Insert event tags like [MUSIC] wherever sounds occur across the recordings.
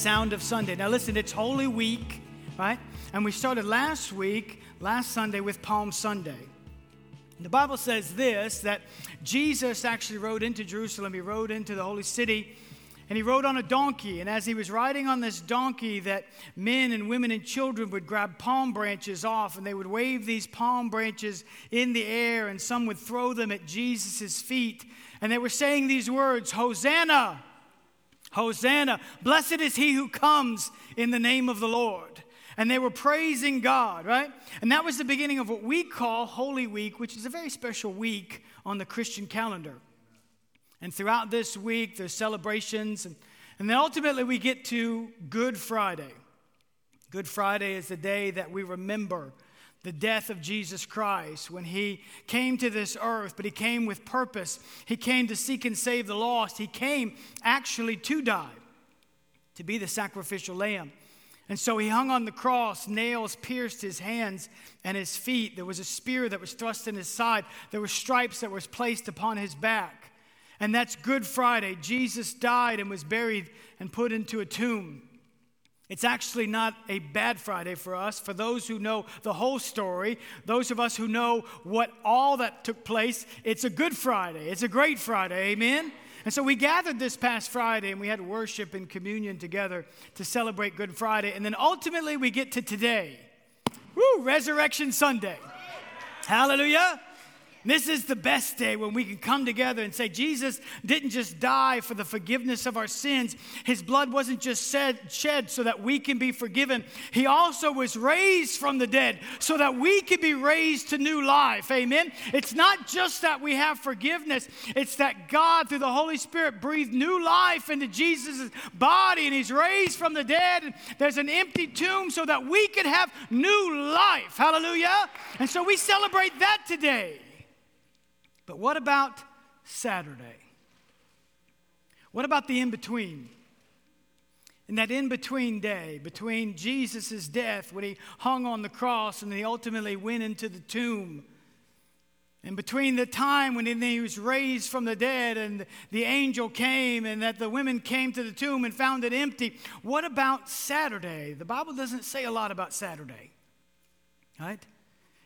sound of Sunday. Now, listen, it's Holy Week, right? And we started last week, last Sunday, with Palm Sunday. The Bible says this that Jesus actually rode into Jerusalem, he rode into the holy city, and he rode on a donkey. And as he was riding on this donkey, that men and women and children would grab palm branches off and they would wave these palm branches in the air, and some would throw them at Jesus' feet. And they were saying these words Hosanna! Hosanna! Blessed is he who comes in the name of the Lord and they were praising God, right? And that was the beginning of what we call Holy Week, which is a very special week on the Christian calendar. And throughout this week, there's celebrations, and, and then ultimately we get to Good Friday. Good Friday is the day that we remember the death of Jesus Christ when he came to this earth, but he came with purpose. He came to seek and save the lost. He came actually to die, to be the sacrificial lamb. And so he hung on the cross, nails pierced his hands and his feet. There was a spear that was thrust in his side. There were stripes that was placed upon his back. And that's Good Friday. Jesus died and was buried and put into a tomb. It's actually not a bad Friday for us. For those who know the whole story, those of us who know what all that took place, it's a good Friday. It's a great Friday. Amen? And so we gathered this past Friday and we had worship and communion together to celebrate Good Friday. And then ultimately we get to today. Woo, Resurrection Sunday. Hallelujah. This is the best day when we can come together and say, Jesus didn't just die for the forgiveness of our sins. His blood wasn't just shed so that we can be forgiven. He also was raised from the dead so that we can be raised to new life. Amen. It's not just that we have forgiveness, it's that God, through the Holy Spirit, breathed new life into Jesus' body and he's raised from the dead. And there's an empty tomb so that we can have new life. Hallelujah. And so we celebrate that today. But what about Saturday? What about the in between? In that in between day, between Jesus' death, when he hung on the cross and he ultimately went into the tomb, and between the time when he was raised from the dead and the angel came and that the women came to the tomb and found it empty, what about Saturday? The Bible doesn't say a lot about Saturday, right?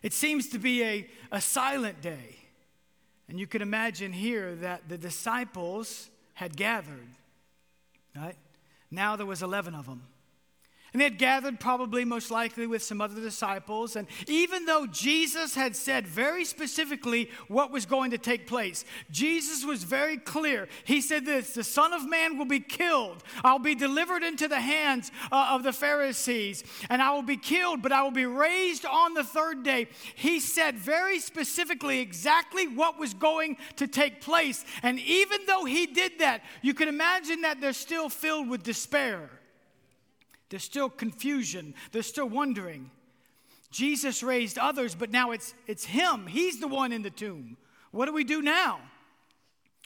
It seems to be a, a silent day. And you can imagine here that the disciples had gathered, right? Now there was 11 of them. And they had gathered probably most likely with some other disciples. And even though Jesus had said very specifically what was going to take place, Jesus was very clear. He said this The Son of Man will be killed. I'll be delivered into the hands uh, of the Pharisees, and I will be killed, but I will be raised on the third day. He said very specifically exactly what was going to take place. And even though he did that, you can imagine that they're still filled with despair. There's still confusion. There's still wondering. Jesus raised others, but now it's, it's Him. He's the one in the tomb. What do we do now?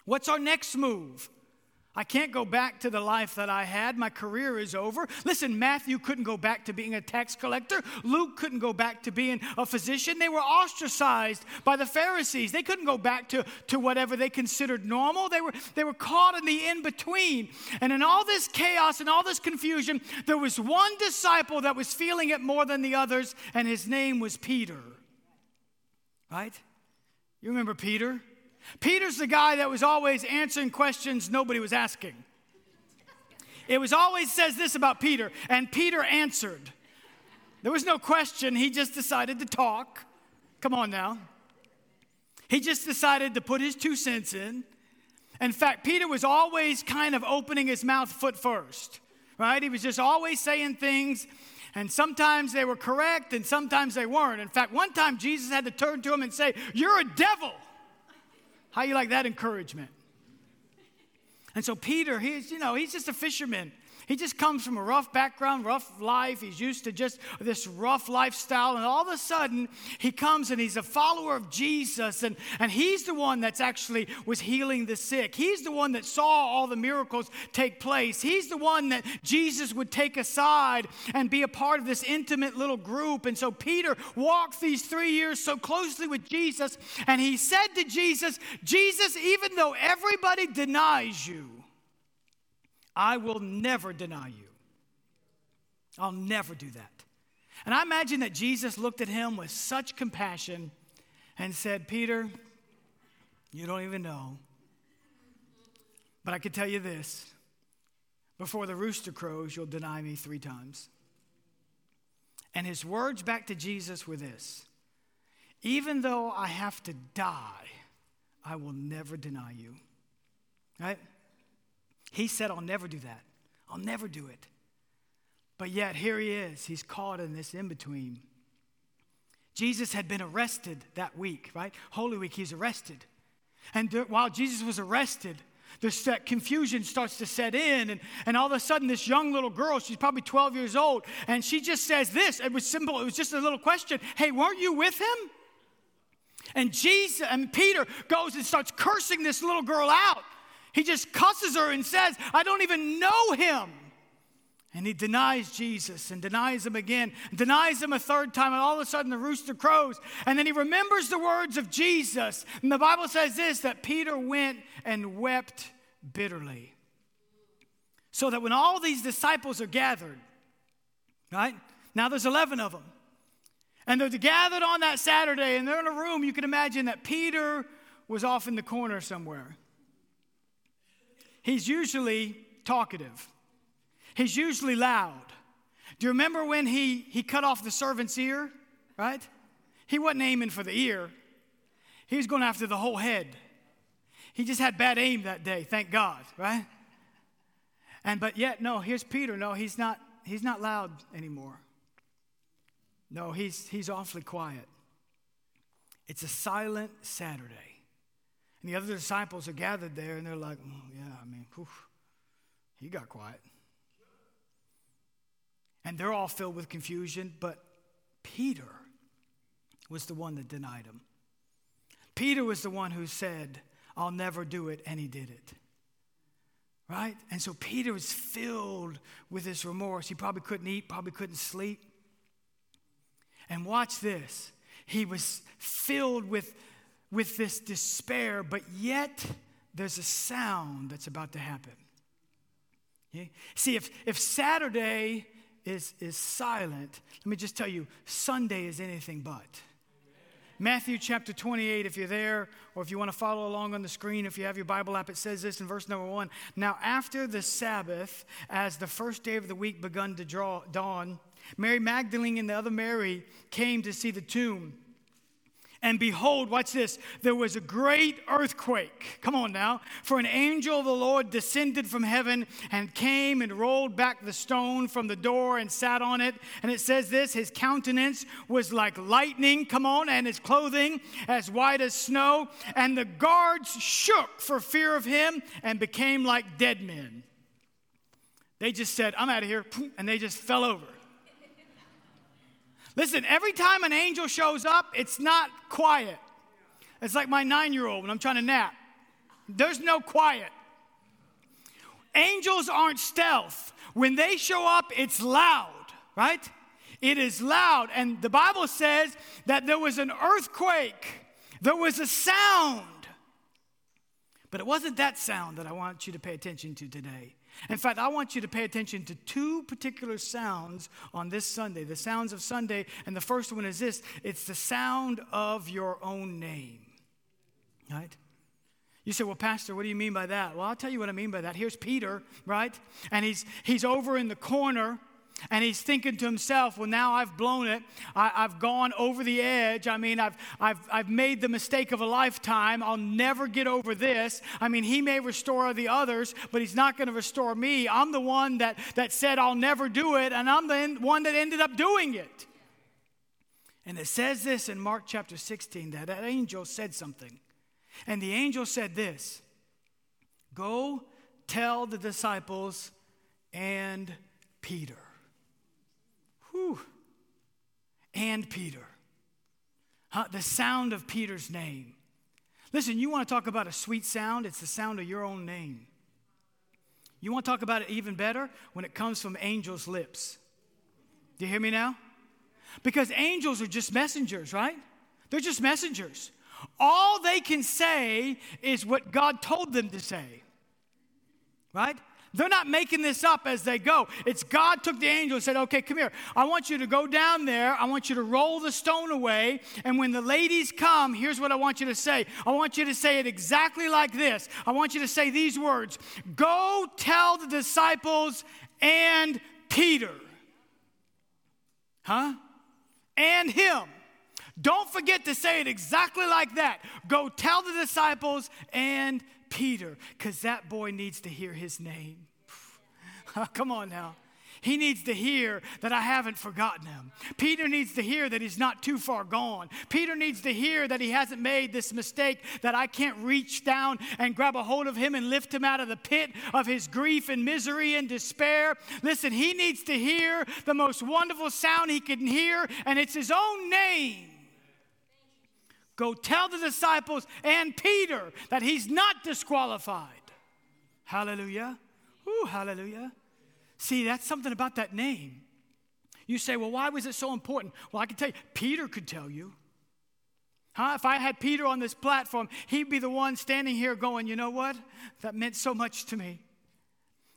What's our next move? I can't go back to the life that I had. My career is over. Listen, Matthew couldn't go back to being a tax collector. Luke couldn't go back to being a physician. They were ostracized by the Pharisees. They couldn't go back to, to whatever they considered normal. They were, they were caught in the in between. And in all this chaos and all this confusion, there was one disciple that was feeling it more than the others, and his name was Peter. Right? You remember Peter? Peter's the guy that was always answering questions nobody was asking. It was always says this about Peter, and Peter answered. There was no question, he just decided to talk. Come on now. He just decided to put his two cents in. In fact, Peter was always kind of opening his mouth foot first, right? He was just always saying things, and sometimes they were correct and sometimes they weren't. In fact, one time Jesus had to turn to him and say, You're a devil. How you like that encouragement? And so Peter, he's, you know, he's just a fisherman. He just comes from a rough background, rough life. He's used to just this rough lifestyle. And all of a sudden, he comes and he's a follower of Jesus. And, and he's the one that's actually was healing the sick. He's the one that saw all the miracles take place. He's the one that Jesus would take aside and be a part of this intimate little group. And so Peter walked these three years so closely with Jesus. And he said to Jesus, Jesus, even though everybody denies you, I will never deny you. I'll never do that. And I imagine that Jesus looked at him with such compassion and said, Peter, you don't even know. But I can tell you this before the rooster crows, you'll deny me three times. And his words back to Jesus were this Even though I have to die, I will never deny you. Right? He said, I'll never do that. I'll never do it. But yet, here he is. He's caught in this in between. Jesus had been arrested that week, right? Holy Week, he's arrested. And while Jesus was arrested, this that confusion starts to set in, and, and all of a sudden, this young little girl, she's probably 12 years old, and she just says this. It was simple, it was just a little question Hey, weren't you with him? And Jesus and Peter goes and starts cursing this little girl out. He just cusses her and says, I don't even know him. And he denies Jesus and denies him again, denies him a third time, and all of a sudden the rooster crows. And then he remembers the words of Jesus. And the Bible says this that Peter went and wept bitterly. So that when all these disciples are gathered, right? Now there's 11 of them. And they're gathered on that Saturday and they're in a room. You can imagine that Peter was off in the corner somewhere. He's usually talkative. He's usually loud. Do you remember when he, he cut off the servant's ear? Right? He wasn't aiming for the ear, he was going after the whole head. He just had bad aim that day, thank God, right? And but yet, no, here's Peter. No, he's not, he's not loud anymore. No, he's he's awfully quiet. It's a silent Saturday. And the other disciples are gathered there and they're like, mm, yeah, I mean, whew, he got quiet. And they're all filled with confusion, but Peter was the one that denied him. Peter was the one who said, I'll never do it, and he did it. Right? And so Peter was filled with this remorse. He probably couldn't eat, probably couldn't sleep. And watch this. He was filled with, with this despair, but yet there's a sound that's about to happen. Okay? See, if, if Saturday is, is silent, let me just tell you, Sunday is anything but. Matthew chapter 28, if you're there, or if you want to follow along on the screen, if you have your Bible app, it says this in verse number one. Now, after the Sabbath, as the first day of the week begun to draw, dawn, Mary Magdalene and the other Mary came to see the tomb. And behold, watch this, there was a great earthquake. Come on now. For an angel of the Lord descended from heaven and came and rolled back the stone from the door and sat on it. And it says this his countenance was like lightning, come on, and his clothing as white as snow. And the guards shook for fear of him and became like dead men. They just said, I'm out of here, and they just fell over. Listen, every time an angel shows up, it's not quiet. It's like my nine year old when I'm trying to nap. There's no quiet. Angels aren't stealth. When they show up, it's loud, right? It is loud. And the Bible says that there was an earthquake, there was a sound. But it wasn't that sound that I want you to pay attention to today. In fact, I want you to pay attention to two particular sounds on this Sunday, the sounds of Sunday. And the first one is this it's the sound of your own name. Right? You say, well, Pastor, what do you mean by that? Well, I'll tell you what I mean by that. Here's Peter, right? And he's, he's over in the corner and he's thinking to himself, well, now I've blown it. I, have gone over the edge. I mean, I've, I've, I've made the mistake of a lifetime. I'll never get over this. I mean, he may restore the others, but he's not going to restore me. I'm the one that, that said I'll never do it, and I'm the one that ended up doing it. And it says this in Mark chapter 16 that that angel said something. And the angel said this Go tell the disciples and Peter. Whew. And Peter. Huh? The sound of Peter's name. Listen, you want to talk about a sweet sound? It's the sound of your own name. You want to talk about it even better? When it comes from angels' lips. Do you hear me now? Because angels are just messengers, right? They're just messengers. All they can say is what God told them to say. Right? They're not making this up as they go. It's God took the angel and said, Okay, come here. I want you to go down there. I want you to roll the stone away. And when the ladies come, here's what I want you to say. I want you to say it exactly like this. I want you to say these words Go tell the disciples and Peter. Huh? And him. Don't forget to say it exactly like that. Go tell the disciples and Peter, because that boy needs to hear his name. [LAUGHS] Come on now. He needs to hear that I haven't forgotten him. Peter needs to hear that he's not too far gone. Peter needs to hear that he hasn't made this mistake, that I can't reach down and grab a hold of him and lift him out of the pit of his grief and misery and despair. Listen, he needs to hear the most wonderful sound he can hear, and it's his own name. Go tell the disciples and Peter that he's not disqualified. Hallelujah. Ooh, hallelujah. See, that's something about that name. You say, well, why was it so important? Well, I can tell you, Peter could tell you. Huh? If I had Peter on this platform, he'd be the one standing here going, you know what? That meant so much to me.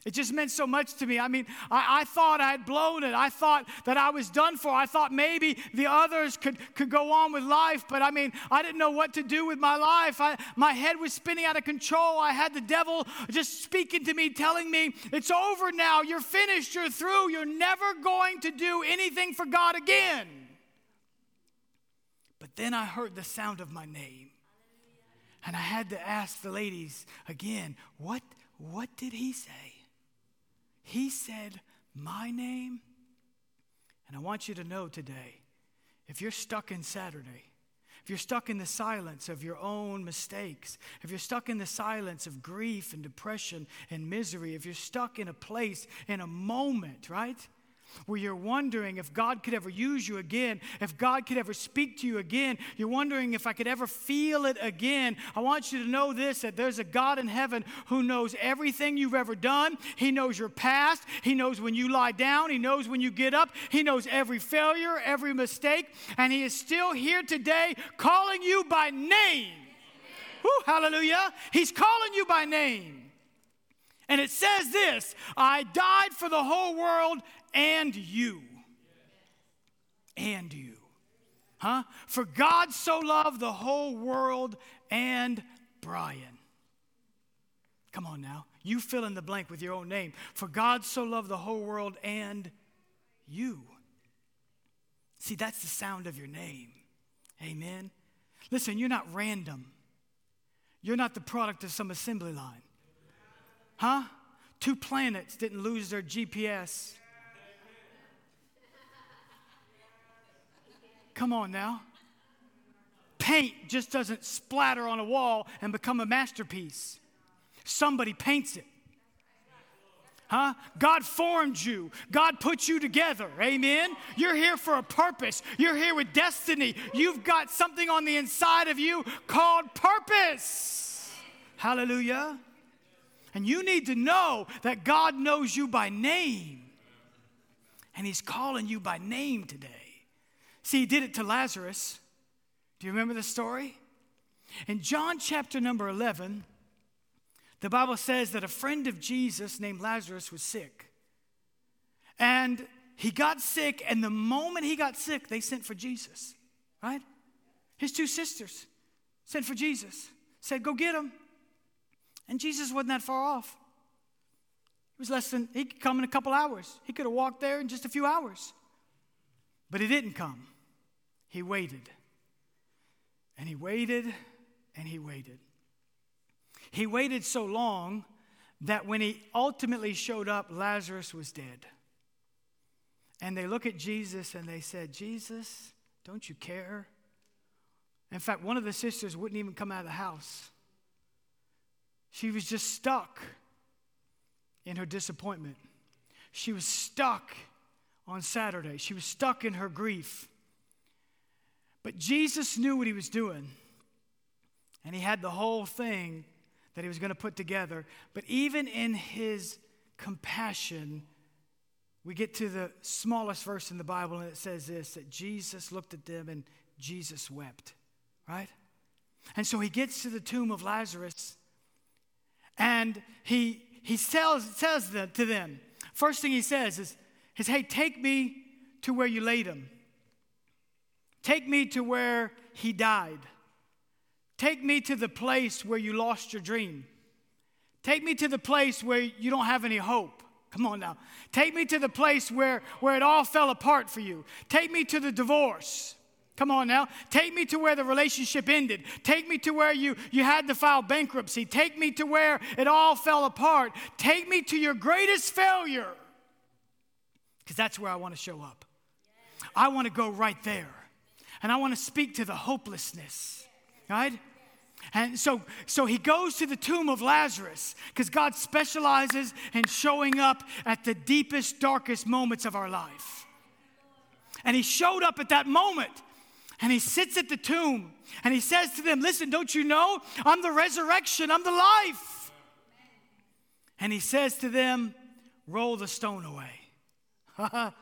It just meant so much to me. I mean, I, I, thought I had blown it. I thought that I was done for. I thought maybe the others could, could go on with life, but I mean, I didn't know what to do with my life. I, my head was spinning out of control. I had the devil just speaking to me, telling me, It's over now. You're finished. You're through. You're never going to do anything for God again. But then I heard the sound of my name. And I had to ask the ladies again, What, what did he say? He said, My name. And I want you to know today if you're stuck in Saturday, if you're stuck in the silence of your own mistakes, if you're stuck in the silence of grief and depression and misery, if you're stuck in a place, in a moment, right? Where you're wondering if God could ever use you again, if God could ever speak to you again. You're wondering if I could ever feel it again. I want you to know this that there's a God in heaven who knows everything you've ever done. He knows your past. He knows when you lie down. He knows when you get up. He knows every failure, every mistake. And He is still here today calling you by name. Woo, hallelujah. He's calling you by name. And it says this I died for the whole world and you. And you. Huh? For God so loved the whole world and Brian. Come on now. You fill in the blank with your own name. For God so loved the whole world and you. See, that's the sound of your name. Amen. Listen, you're not random. You're not the product of some assembly line. Huh? Two planets didn't lose their GPS. Come on now. Paint just doesn't splatter on a wall and become a masterpiece. Somebody paints it. Huh? God formed you. God put you together. Amen. You're here for a purpose. You're here with destiny. You've got something on the inside of you called purpose. Hallelujah. And you need to know that God knows you by name. And He's calling you by name today. See, he did it to Lazarus. Do you remember the story? In John chapter number 11, the Bible says that a friend of Jesus named Lazarus was sick. And he got sick, and the moment he got sick, they sent for Jesus, right? His two sisters sent for Jesus, said, Go get him. And Jesus wasn't that far off. It was less than, he could come in a couple hours. He could have walked there in just a few hours. But he didn't come. He waited. And he waited and he waited. He waited so long that when he ultimately showed up, Lazarus was dead. And they look at Jesus and they said, Jesus, don't you care? In fact, one of the sisters wouldn't even come out of the house. She was just stuck in her disappointment. She was stuck on Saturday. She was stuck in her grief. But Jesus knew what he was doing, and he had the whole thing that he was going to put together. But even in his compassion, we get to the smallest verse in the Bible, and it says this that Jesus looked at them and Jesus wept, right? And so he gets to the tomb of Lazarus, and he he tells, tells the, to them, first thing he says is, is, hey, take me to where you laid him. Take me to where he died. Take me to the place where you lost your dream. Take me to the place where you don't have any hope. Come on now. Take me to the place where, where it all fell apart for you. Take me to the divorce. Come on now. Take me to where the relationship ended. Take me to where you, you had to file bankruptcy. Take me to where it all fell apart. Take me to your greatest failure. Because that's where I want to show up. I want to go right there. And I want to speak to the hopelessness. Right? And so, so he goes to the tomb of Lazarus because God specializes in showing up at the deepest, darkest moments of our life. And he showed up at that moment and he sits at the tomb and he says to them, Listen, don't you know? I'm the resurrection, I'm the life. And he says to them, Roll the stone away. [LAUGHS]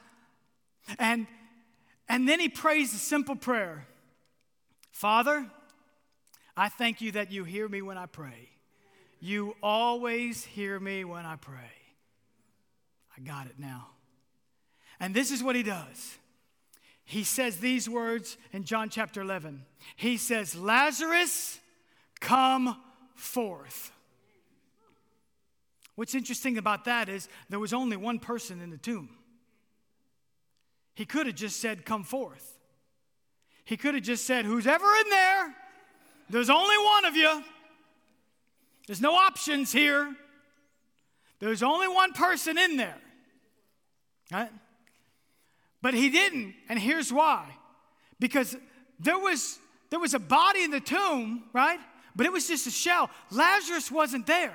and, and then he prays a simple prayer Father, I thank you that you hear me when I pray. You always hear me when I pray. I got it now. And this is what he does. He says these words in John chapter 11. He says, Lazarus, come forth. What's interesting about that is there was only one person in the tomb. He could have just said, Come forth. He could have just said, Who's ever in there, there's only one of you. There's no options here. There's only one person in there. Right? But he didn't, and here's why. Because there was there was a body in the tomb, right? But it was just a shell. Lazarus wasn't there.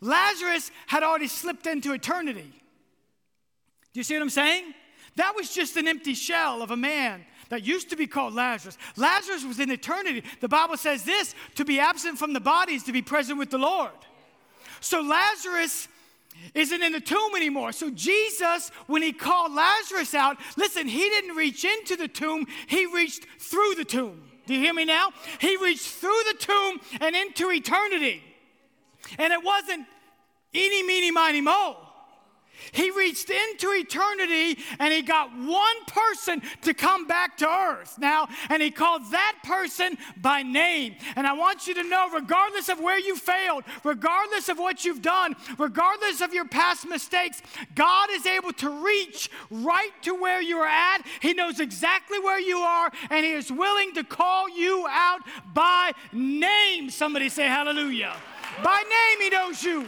Lazarus had already slipped into eternity. Do you see what I'm saying? That was just an empty shell of a man that used to be called Lazarus. Lazarus was in eternity. The Bible says this to be absent from the body is to be present with the Lord. So Lazarus isn't in the tomb anymore. So Jesus, when he called Lazarus out, listen, he didn't reach into the tomb, he reached through the tomb. Do you hear me now? He reached through the tomb and into eternity. And it wasn't eeny, meeny, miny, mo. He reached into eternity and he got one person to come back to earth now, and he called that person by name. And I want you to know, regardless of where you failed, regardless of what you've done, regardless of your past mistakes, God is able to reach right to where you're at. He knows exactly where you are, and he is willing to call you out by name. Somebody say hallelujah. By name, he knows you.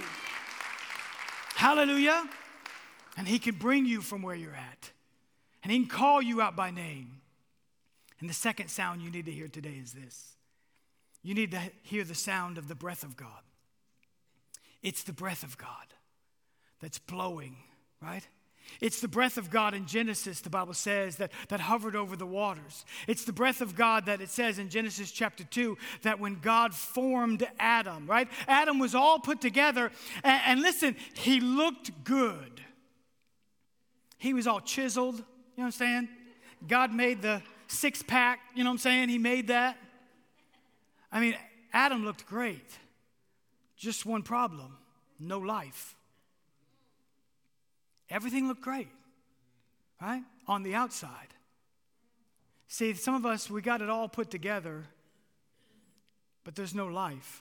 Hallelujah. And He can bring you from where you're at. And He can call you out by name. And the second sound you need to hear today is this you need to hear the sound of the breath of God. It's the breath of God that's blowing, right? It's the breath of God in Genesis, the Bible says, that, that hovered over the waters. It's the breath of God that it says in Genesis chapter 2 that when God formed Adam, right? Adam was all put together. And, and listen, he looked good. He was all chiseled, you know what I'm saying? God made the six pack, you know what I'm saying? He made that. I mean, Adam looked great. Just one problem no life. Everything looked great, right? On the outside. See, some of us, we got it all put together, but there's no life.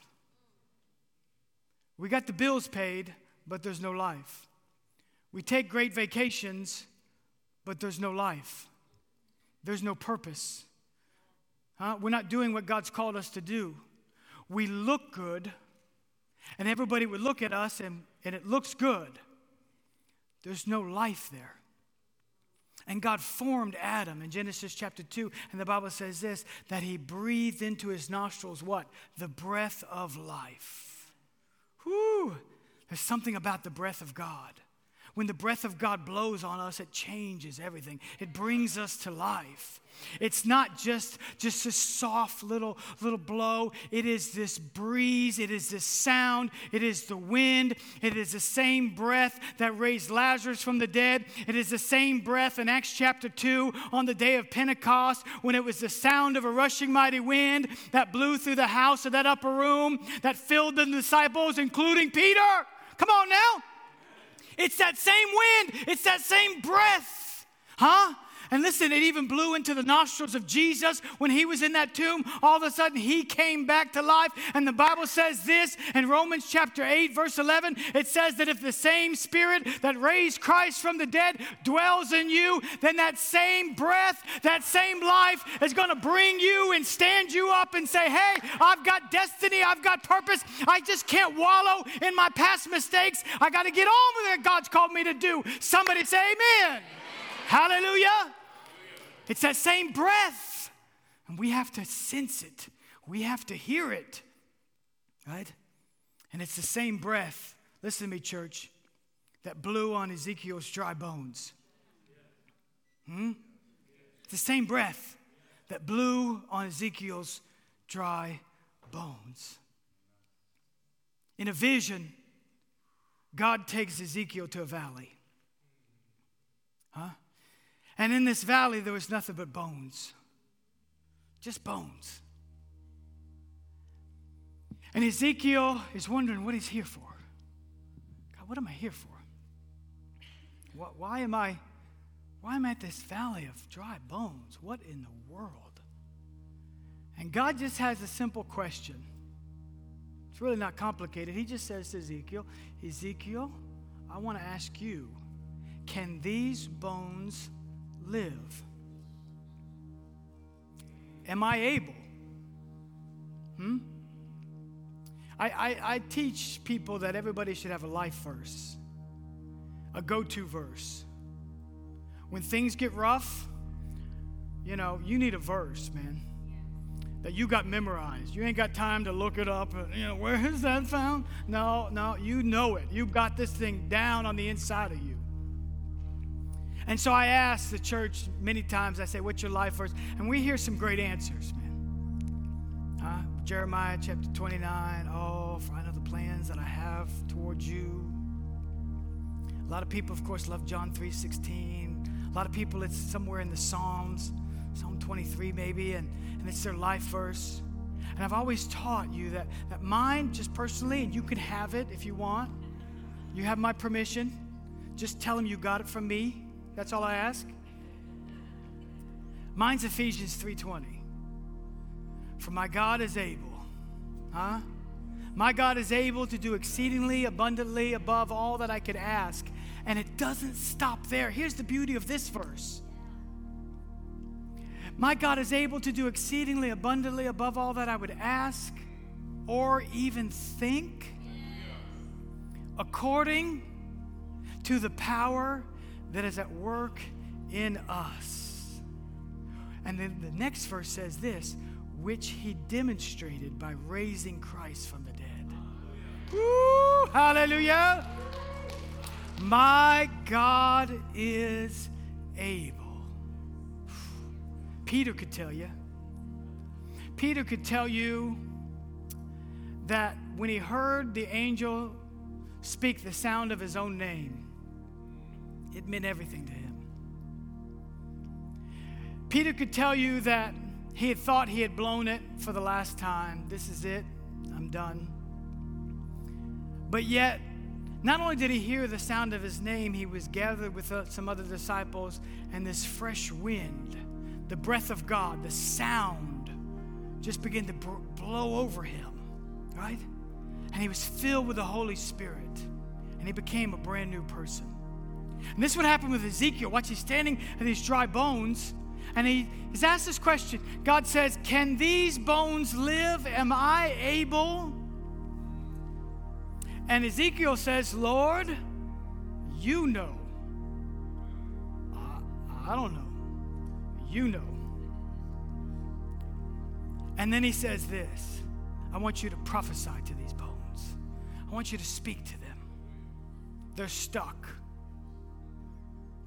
We got the bills paid, but there's no life. We take great vacations, but there's no life. There's no purpose. Huh? We're not doing what God's called us to do. We look good, and everybody would look at us, and, and it looks good. There's no life there. And God formed Adam in Genesis chapter 2, and the Bible says this that he breathed into his nostrils what? The breath of life. Whew! There's something about the breath of God. When the breath of God blows on us, it changes everything. It brings us to life. It's not just just a soft little little blow. It is this breeze, it is this sound, it is the wind, it is the same breath that raised Lazarus from the dead. It is the same breath in Acts chapter 2 on the day of Pentecost when it was the sound of a rushing mighty wind that blew through the house of that upper room that filled the disciples including Peter Come on now. It's that same wind, it's that same breath. Huh? And listen, it even blew into the nostrils of Jesus when he was in that tomb. All of a sudden, he came back to life. And the Bible says this in Romans chapter 8, verse 11 it says that if the same spirit that raised Christ from the dead dwells in you, then that same breath, that same life is going to bring you and stand you up and say, Hey, I've got destiny, I've got purpose. I just can't wallow in my past mistakes. I got to get on with what God's called me to do. Somebody say, Amen. amen. Hallelujah. It's that same breath. And we have to sense it, we have to hear it, right? And it's the same breath, listen to me, church, that blew on Ezekiel's dry bones. Hmm? It's the same breath that blew on Ezekiel's dry bones. In a vision, God takes Ezekiel to a valley. Huh? And in this valley, there was nothing but bones. Just bones. And Ezekiel is wondering what he's here for. God, what am I here for? Why am I, why am I at this valley of dry bones? What in the world? And God just has a simple question. It's really not complicated. He just says to Ezekiel, Ezekiel, I want to ask you, can these bones live? Am I able? Hmm? I, I, I teach people that everybody should have a life verse, a go to verse. When things get rough, you know, you need a verse, man, that you got memorized. You ain't got time to look it up. You know, where is that found? No, no, you know it. You've got this thing down on the inside of you. And so I ask the church many times, I say, What's your life verse? And we hear some great answers, man. Jeremiah chapter 29, oh, for I know the plans that I have towards you. A lot of people, of course, love John 3 16. A lot of people, it's somewhere in the Psalms, Psalm 23 maybe, and, and it's their life verse. And I've always taught you that, that mine, just personally, and you can have it if you want. You have my permission. Just tell them you got it from me. That's all I ask. Mine's Ephesians 3:20. For my God is able. Huh? My God is able to do exceedingly abundantly above all that I could ask. And it doesn't stop there. Here's the beauty of this verse. My God is able to do exceedingly abundantly above all that I would ask or even think, according to the power that is at work in us. And then the next verse says this which he demonstrated by raising Christ from the dead. Woo, hallelujah. My God is able. Peter could tell you. Peter could tell you that when he heard the angel speak the sound of his own name, it meant everything to him. Peter could tell you that he had thought he had blown it for the last time. This is it. I'm done. But yet, not only did he hear the sound of his name, he was gathered with uh, some other disciples, and this fresh wind, the breath of God, the sound, just began to blow over him, right? And he was filled with the Holy Spirit, and he became a brand new person. And this would happen with Ezekiel. Watch, he's standing in these dry bones, and he, he's asked this question. God says, Can these bones live? Am I able? And Ezekiel says, Lord, you know. I, I don't know. You know. And then he says this I want you to prophesy to these bones, I want you to speak to them. They're stuck.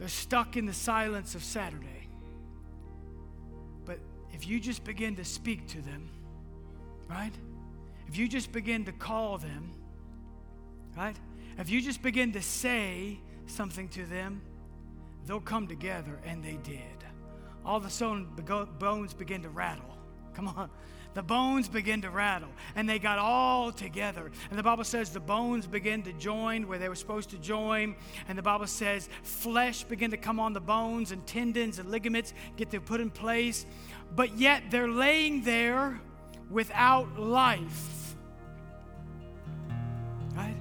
They're stuck in the silence of Saturday. But if you just begin to speak to them, right? If you just begin to call them, right? If you just begin to say something to them, they'll come together, and they did. All of a sudden, bones begin to rattle. Come on. The bones begin to rattle and they got all together. And the bible says the bones begin to join where they were supposed to join. And the bible says flesh begin to come on the bones and tendons and ligaments get to put in place. But yet they're laying there without life. Right?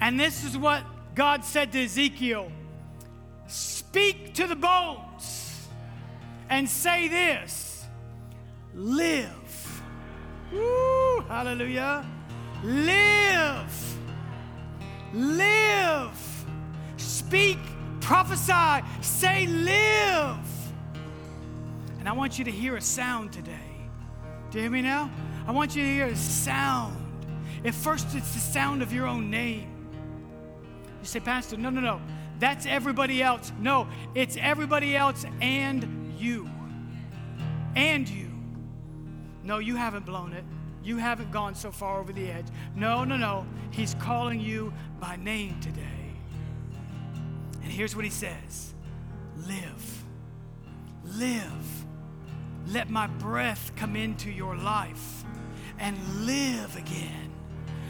And this is what god said to ezekiel. Speak to the bones and say this live Woo, hallelujah. Live. Live. Speak, prophesy, say, live. And I want you to hear a sound today. Do you hear me now? I want you to hear a sound. At first, it's the sound of your own name. You say, Pastor, no, no, no. That's everybody else. No, it's everybody else and you. And you. No, you haven't blown it. You haven't gone so far over the edge. No, no, no. He's calling you by name today. And here's what he says Live. Live. Let my breath come into your life and live again.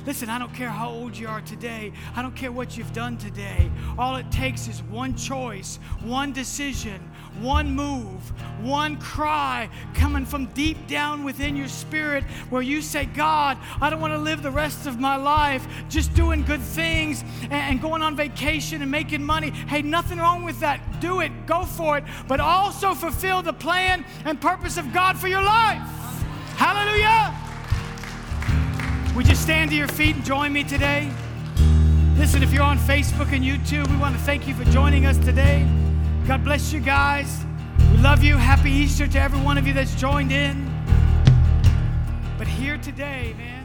Listen, I don't care how old you are today. I don't care what you've done today. All it takes is one choice, one decision, one move, one cry coming from deep down within your spirit where you say, God, I don't want to live the rest of my life just doing good things and going on vacation and making money. Hey, nothing wrong with that. Do it, go for it, but also fulfill the plan and purpose of God for your life. Hallelujah. Would you stand to your feet and join me today? Listen, if you're on Facebook and YouTube, we want to thank you for joining us today. God bless you guys. We love you. Happy Easter to every one of you that's joined in. But here today, man.